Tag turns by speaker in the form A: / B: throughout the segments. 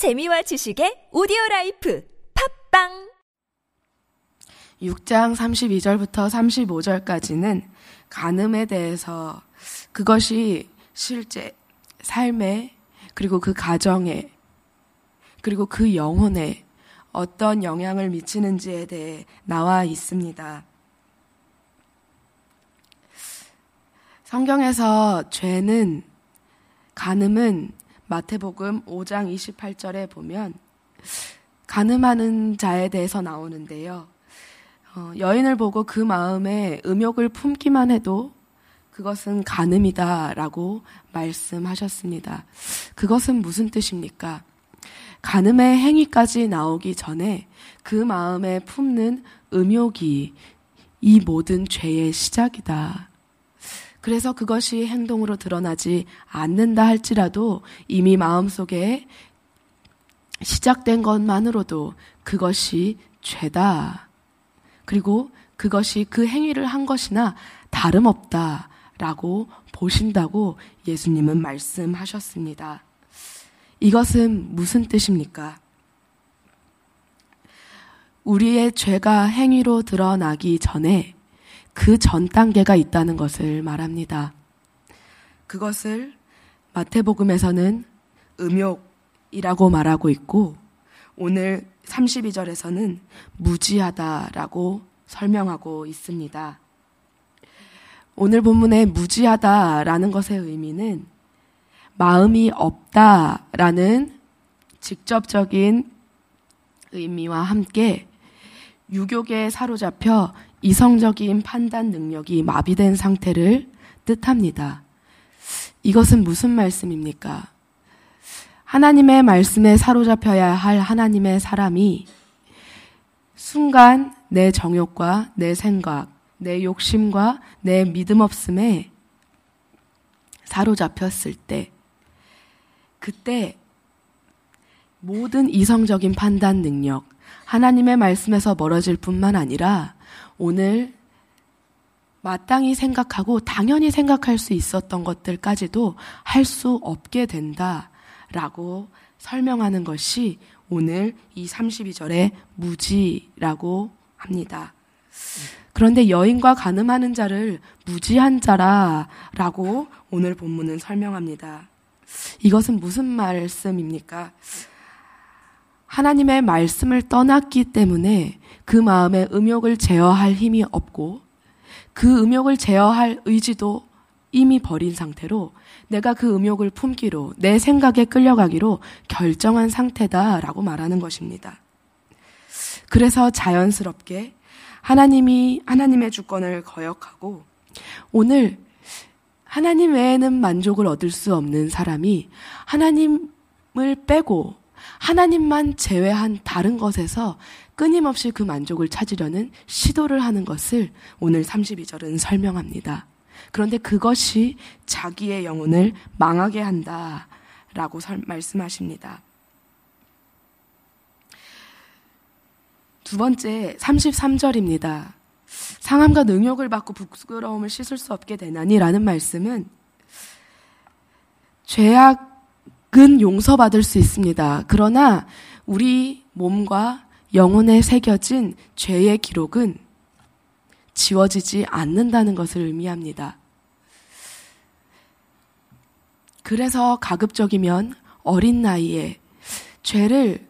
A: 재미와 지식의 오디오 life 팟빵
B: 6장 32절부터 35절까지는 간음에 대해서 그것이 실제 삶에 그리고 그 가정에 그리고 그 영혼에 어떤 영향을 미치는지에 대해 나와 있습니다. 성경에서 죄는 간음은 마태복음 5장 28절에 보면 간음하는 자에 대해서 나오는데요. 어, 여인을 보고 그 마음에 음욕을 품기만 해도 그것은 간음이다 라고 말씀하셨습니다. 그것은 무슨 뜻입니까? 간음의 행위까지 나오기 전에 그 마음에 품는 음욕이 이 모든 죄의 시작이다. 그래서 그것이 행동으로 드러나지 않는다 할지라도 이미 마음속에 시작된 것만으로도 그것이 죄다. 그리고 그것이 그 행위를 한 것이나 다름없다. 라고 보신다고 예수님은 말씀하셨습니다. 이것은 무슨 뜻입니까? 우리의 죄가 행위로 드러나기 전에 그 전 단계가 있다는 것을 말합니다. 그것을 마태복음에서는 음욕이라고 말하고 있고 오늘 32절에서는 무지하다라고 설명하고 있습니다. 오늘 본문의 무지하다라는 것의 의미는 마음이 없다라는 직접적인 의미와 함께 유욕에 사로잡혀 이성적인 판단 능력이 마비된 상태를 뜻합니다. 이것은 무슨 말씀입니까? 하나님의 말씀에 사로잡혀야 할 하나님의 사람이 순간 내 정욕과 내 생각, 내 욕심과 내 믿음 없음에 사로잡혔을 때, 그때 모든 이성적인 판단 능력, 하나님의 말씀에서 멀어질 뿐만 아니라 오늘 마땅히 생각하고 당연히 생각할 수 있었던 것들까지도 할 수 없게 된다라고 설명하는 것이 오늘 이 32절의 무지라고 합니다. 그런데 여인과 가늠하는 자를 무지한 자라라고 오늘 본문은 설명합니다. 이것은 무슨 말씀입니까? 하나님의 말씀을 떠났기 때문에 그 마음에 음욕을 제어할 힘이 없고 그 음욕을 제어할 의지도 이미 버린 상태로 내가 그 음욕을 품기로 내 생각에 끌려가기로 결정한 상태다라고 말하는 것입니다. 그래서 자연스럽게 하나님이 하나님의 주권을 거역하고 오늘 하나님 외에는 만족을 얻을 수 없는 사람이 하나님을 빼고 하나님만 제외한 다른 것에서 끊임없이 그 만족을 찾으려는 시도를 하는 것을 오늘 32절은 설명합니다. 그런데 그것이 자기의 영혼을 망하게 한다 라고 말씀하십니다. 두 번째 33절입니다. 상함과 능욕을 받고 부끄러움을 씻을 수 없게 되나니 라는 말씀은 죄악 은 용서받을 수 있습니다. 그러나 우리 몸과 영혼에 새겨진 죄의 기록은 지워지지 않는다는 것을 의미합니다. 그래서 가급적이면 어린 나이에 죄를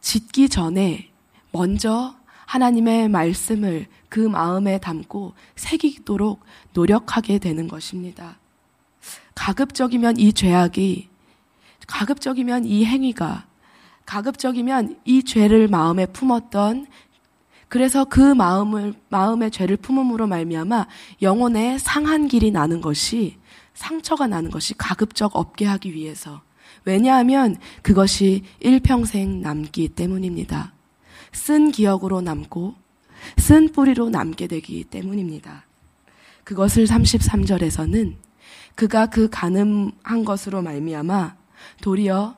B: 짓기 전에 먼저 하나님의 말씀을 그 마음에 담고 새기도록 노력하게 되는 것입니다. 가급적이면 이 죄악이, 가급적이면 이 행위가 가급적이면 이 죄를 마음에 품었던 그래서 그 마음을 마음의 죄를 품음으로 말미암아 영혼에 상한 길이 나는 것이 상처가 나는 것이 가급적 없게 하기 위해서 왜냐하면 그것이 일평생 남기 때문입니다. 쓴 기억으로 남고 쓴 뿌리로 남게 되기 때문입니다. 그것을 33절에서는 그가 그 가늠한 것으로 말미암아 도리어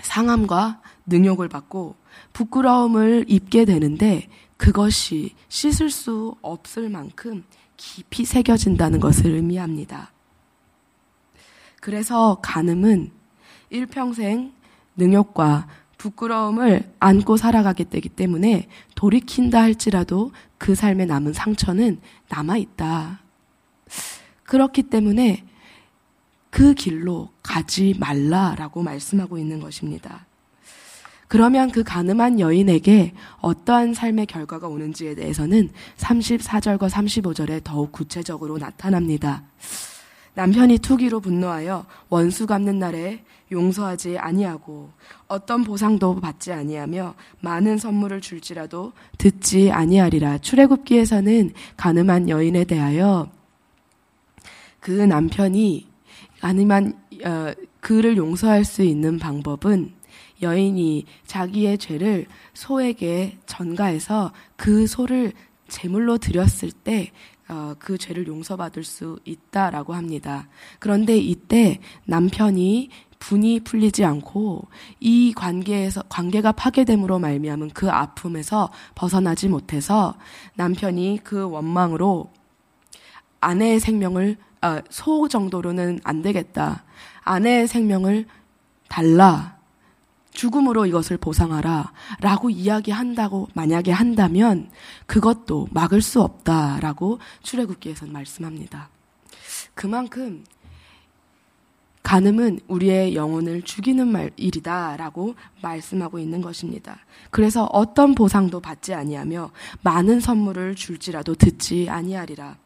B: 상함과 능욕을 받고 부끄러움을 입게 되는데 그것이 씻을 수 없을 만큼 깊이 새겨진다는 것을 의미합니다. 그래서 간음은 일평생 능욕과 부끄러움을 안고 살아가게 되기 때문에 돌이킨다 할지라도 그 삶에 남은 상처는 남아있다. 그렇기 때문에 그 길로 가지 말라라고 말씀하고 있는 것입니다. 그러면 그 가늠한 여인에게 어떠한 삶의 결과가 오는지에 대해서는 34절과 35절에 더욱 구체적으로 나타납니다. 남편이 투기로 분노하여 원수 갚는 날에 용서하지 아니하고 어떤 보상도 받지 아니하며 많은 선물을 줄지라도 듣지 아니하리라. 출애굽기에서는 가늠한 여인에 대하여 그 남편이 가늠한 어, 그를 용서할 수 있는 방법은 여인이 자기의 죄를 소에게 전가해서 그 소를 제물로 드렸을 때 어, 그 죄를 용서받을 수 있다라고 합니다. 그런데 이때 남편이 분이 풀리지 않고 이 관계에서 관계가 파괴됨으로 말미암은 그 아픔에서 벗어나지 못해서 남편이 그 원망으로 아내의 생명을 아, 소 정도로는 안 되겠다. 아내의 생명을 달라. 죽음으로 이것을 보상하라. 라고 이야기한다고 만약에 한다면 그것도 막을 수 없다 라고 출애굽기에서는 말씀합니다. 그만큼 간음은 우리의 영혼을 죽이는 말, 일이다라고 말씀하고 있는 것입니다. 그래서 어떤 보상도 받지 아니하며 많은 선물을 줄지라도 듣지 아니하리라.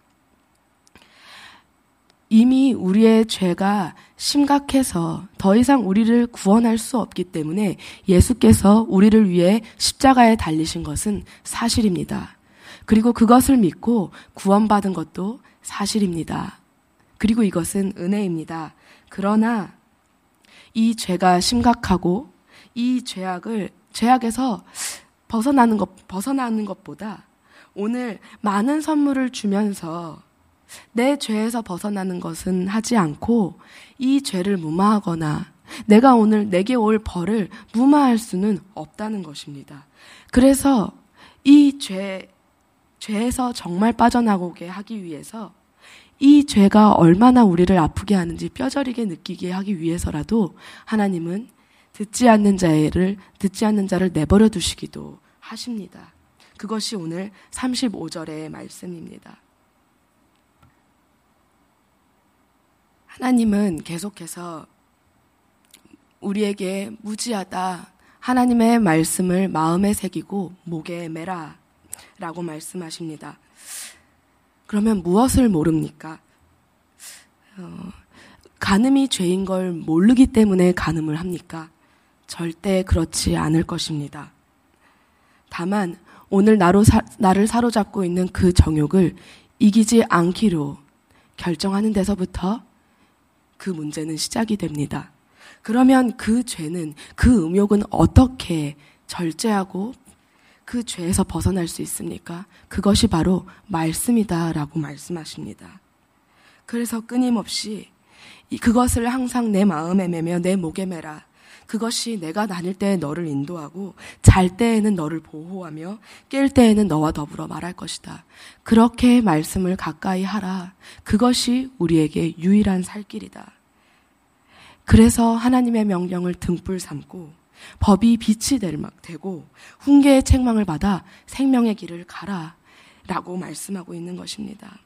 B: 이미 우리의 죄가 심각해서 더 이상 우리를 구원할 수 없기 때문에 예수께서 우리를 위해 십자가에 달리신 것은 사실입니다. 그리고 그것을 믿고 구원받은 것도 사실입니다. 그리고 이것은 은혜입니다. 그러나 이 죄가 심각하고 이 죄악을 죄악에서 벗어나는 것 벗어나는 것보다 오늘 많은 선물을 주면서 내 죄에서 벗어나는 것은 하지 않고 이 죄를 무마하거나 내가 오늘 내게 올 벌을 무마할 수는 없다는 것입니다. 그래서 이 죄, 죄에서 정말 빠져나오게 하기 위해서 이 죄가 얼마나 우리를 아프게 하는지 뼈저리게 느끼게 하기 위해서라도 하나님은 듣지 않는 자를, 듣지 않는 자를 내버려 두시기도 하십니다. 그것이 오늘 35절의 말씀입니다. 하나님은 계속해서 우리에게 무지하다. 하나님의 말씀을 마음에 새기고 목에 매라. 라고 말씀하십니다. 그러면 무엇을 모릅니까? 어, 간음이 죄인 걸 모르기 때문에 간음을 합니까? 절대 그렇지 않을 것입니다. 다만 오늘 나로 사, 나를 사로잡고 있는 그 정욕을 이기지 않기로 결정하는 데서부터 그 문제는 시작이 됩니다. 그러면 그 죄는 그 음욕은 어떻게 절제하고 그 죄에서 벗어날 수 있습니까? 그것이 바로 말씀이다라고 말씀하십니다. 그래서 끊임없이 그것을 항상 내 마음에 매며 내 목에 매라. 그것이 내가 다닐 때 너를 인도하고 잘 때에는 너를 보호하며 깰 때에는 너와 더불어 말할 것이다. 그렇게 말씀을 가까이 하라. 그것이 우리에게 유일한 살 길이다. 그래서 하나님의 명령을 등불 삼고 법이 빛이 되고 훈계의 책망을 받아 생명의 길을 가라 라고 말씀하고 있는 것입니다.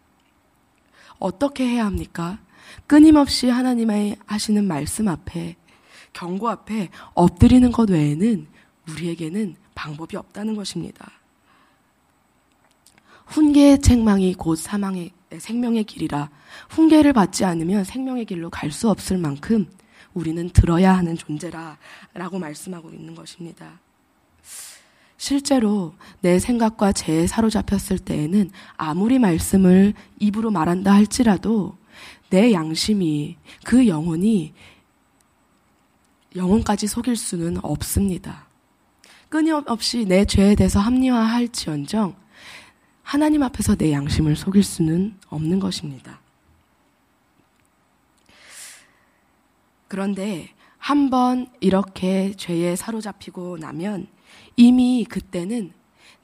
B: 어떻게 해야 합니까? 끊임없이 하나님의 하시는 말씀 앞에 경고 앞에 엎드리는 것 외에는 우리에게는 방법이 없다는 것입니다. 훈계의 책망이 곧 사망의 생명의 길이라 훈계를 받지 않으면 생명의 길로 갈 수 없을 만큼 우리는 들어야 하는 존재라 라고 말씀하고 있는 것입니다. 실제로 내 생각과 죄에 사로잡혔을 때에는 아무리 말씀을 입으로 말한다 할지라도 내 양심이 그 영혼이 영혼까지 속일 수는 없습니다. 끊임없이 내 죄에 대해서 합리화할지언정 하나님 앞에서 내 양심을 속일 수는 없는 것입니다. 그런데 한 번 이렇게 죄에 사로잡히고 나면 이미 그때는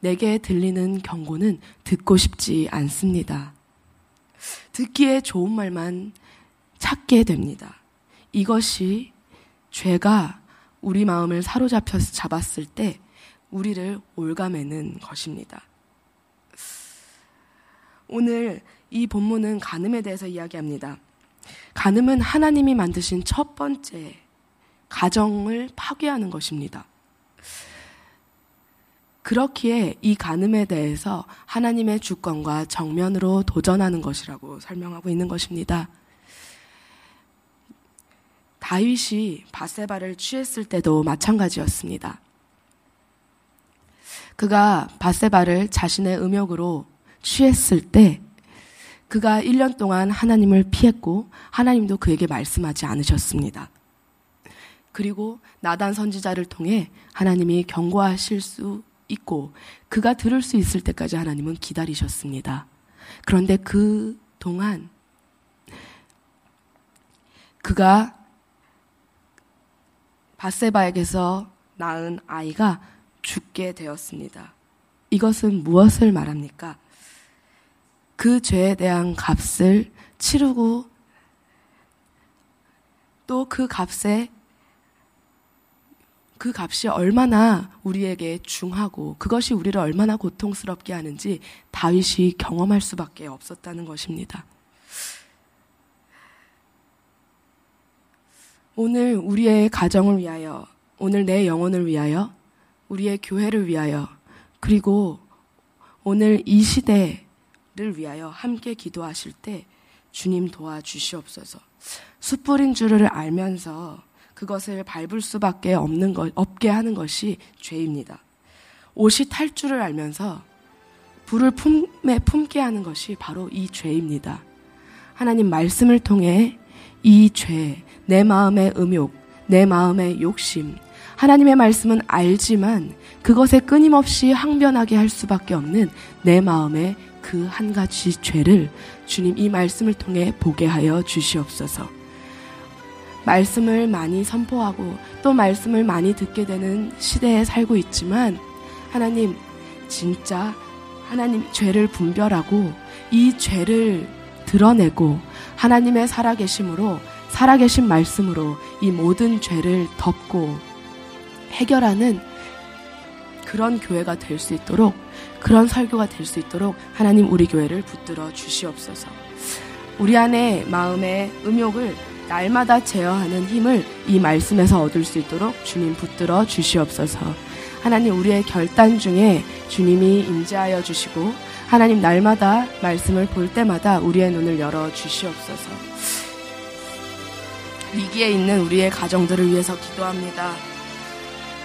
B: 내게 들리는 경고는 듣고 싶지 않습니다. 듣기에 좋은 말만 찾게 됩니다. 이것이 죄가 우리 마음을 사로잡혀서 잡았을 때 우리를 올가매는 것입니다. 오늘 이 본문은 간음에 대해서 이야기합니다. 간음은 하나님이 만드신 첫 번째 가정을 파괴하는 것입니다. 그렇기에 이 간음에 대해서 하나님의 주권과 정면으로 도전하는 것이라고 설명하고 있는 것입니다. 다윗이 바세바를 취했을 때도 마찬가지였습니다. 그가 바세바를 자신의 음욕으로 취했을 때 그가 1년 동안 하나님을 피했고 하나님도 그에게 말씀하지 않으셨습니다. 그리고 나단 선지자를 통해 하나님이 경고하실 수 있고 그가 들을 수 있을 때까지 하나님은 기다리셨습니다. 그런데 그 동안 그가 바세바에게서 낳은 아이가 죽게 되었습니다. 이것은 무엇을 말합니까? 그 죄에 대한 값을 치르고 또 그 값에 그 값이 얼마나 우리에게 중하고 그것이 우리를 얼마나 고통스럽게 하는지 다윗이 경험할 수밖에 없었다는 것입니다. 오늘 우리의 가정을 위하여, 오늘 내 영혼을 위하여, 우리의 교회를 위하여, 그리고 오늘 이 시대 를 위하여 함께 기도하실 때 주님 도와주시옵소서. 숯불인 줄을 알면서 그것을 밟을 수밖에 없는 것, 없게 하는 것이 죄입니다. 옷이 탈 줄을 알면서 불을 품에 품게 하는 것이 바로 이 죄입니다. 하나님 말씀을 통해 이 죄, 내 마음의 음욕, 내 마음의 욕심, 하나님의 말씀은 알지만 그것에 끊임없이 항변하게 할 수밖에 없는 내 마음의 그 한 가지 죄를 주님 이 말씀을 통해 보게 하여 주시옵소서. 말씀을 많이 선포하고 또 말씀을 많이 듣게 되는 시대에 살고 있지만 하나님 진짜 하나님 죄를 분별하고 이 죄를 드러내고 하나님의 살아계심으로 살아계신 말씀으로 이 모든 죄를 덮고 해결하는 그런 교회가 될 수 있도록 그런 설교가 될 수 있도록 하나님 우리 교회를 붙들어 주시옵소서. 우리 안에 마음의 음욕을 날마다 제어하는 힘을 이 말씀에서 얻을 수 있도록 주님 붙들어 주시옵소서. 하나님 우리의 결단 중에 주님이 임재하여 주시고 하나님 날마다 말씀을 볼 때마다 우리의 눈을 열어 주시옵소서. 위기에 있는 우리의 가정들을 위해서 기도합니다.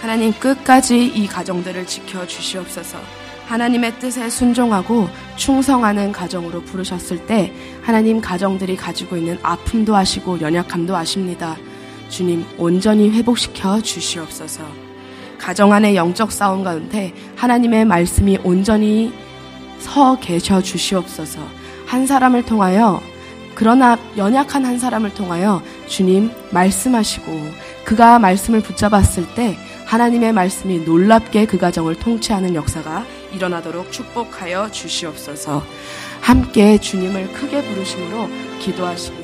B: 하나님 끝까지 이 가정들을 지켜 주시옵소서. 하나님의 뜻에 순종하고 충성하는 가정으로 부르셨을 때 하나님 가정들이 가지고 있는 아픔도 아시고 연약함도 아십니다. 주님 온전히 회복시켜 주시옵소서. 가정 안의 영적 싸움 가운데 하나님의 말씀이 온전히 서 계셔 주시옵소서. 한 사람을 통하여 그러나 연약한 한 사람을 통하여 주님 말씀하시고 그가 말씀을 붙잡았을 때 하나님의 말씀이 놀랍게 그 가정을 통치하는 역사가 일어나도록 축복하여 주시옵소서. 함께 주님을 크게 부르심으로 기도하십니다.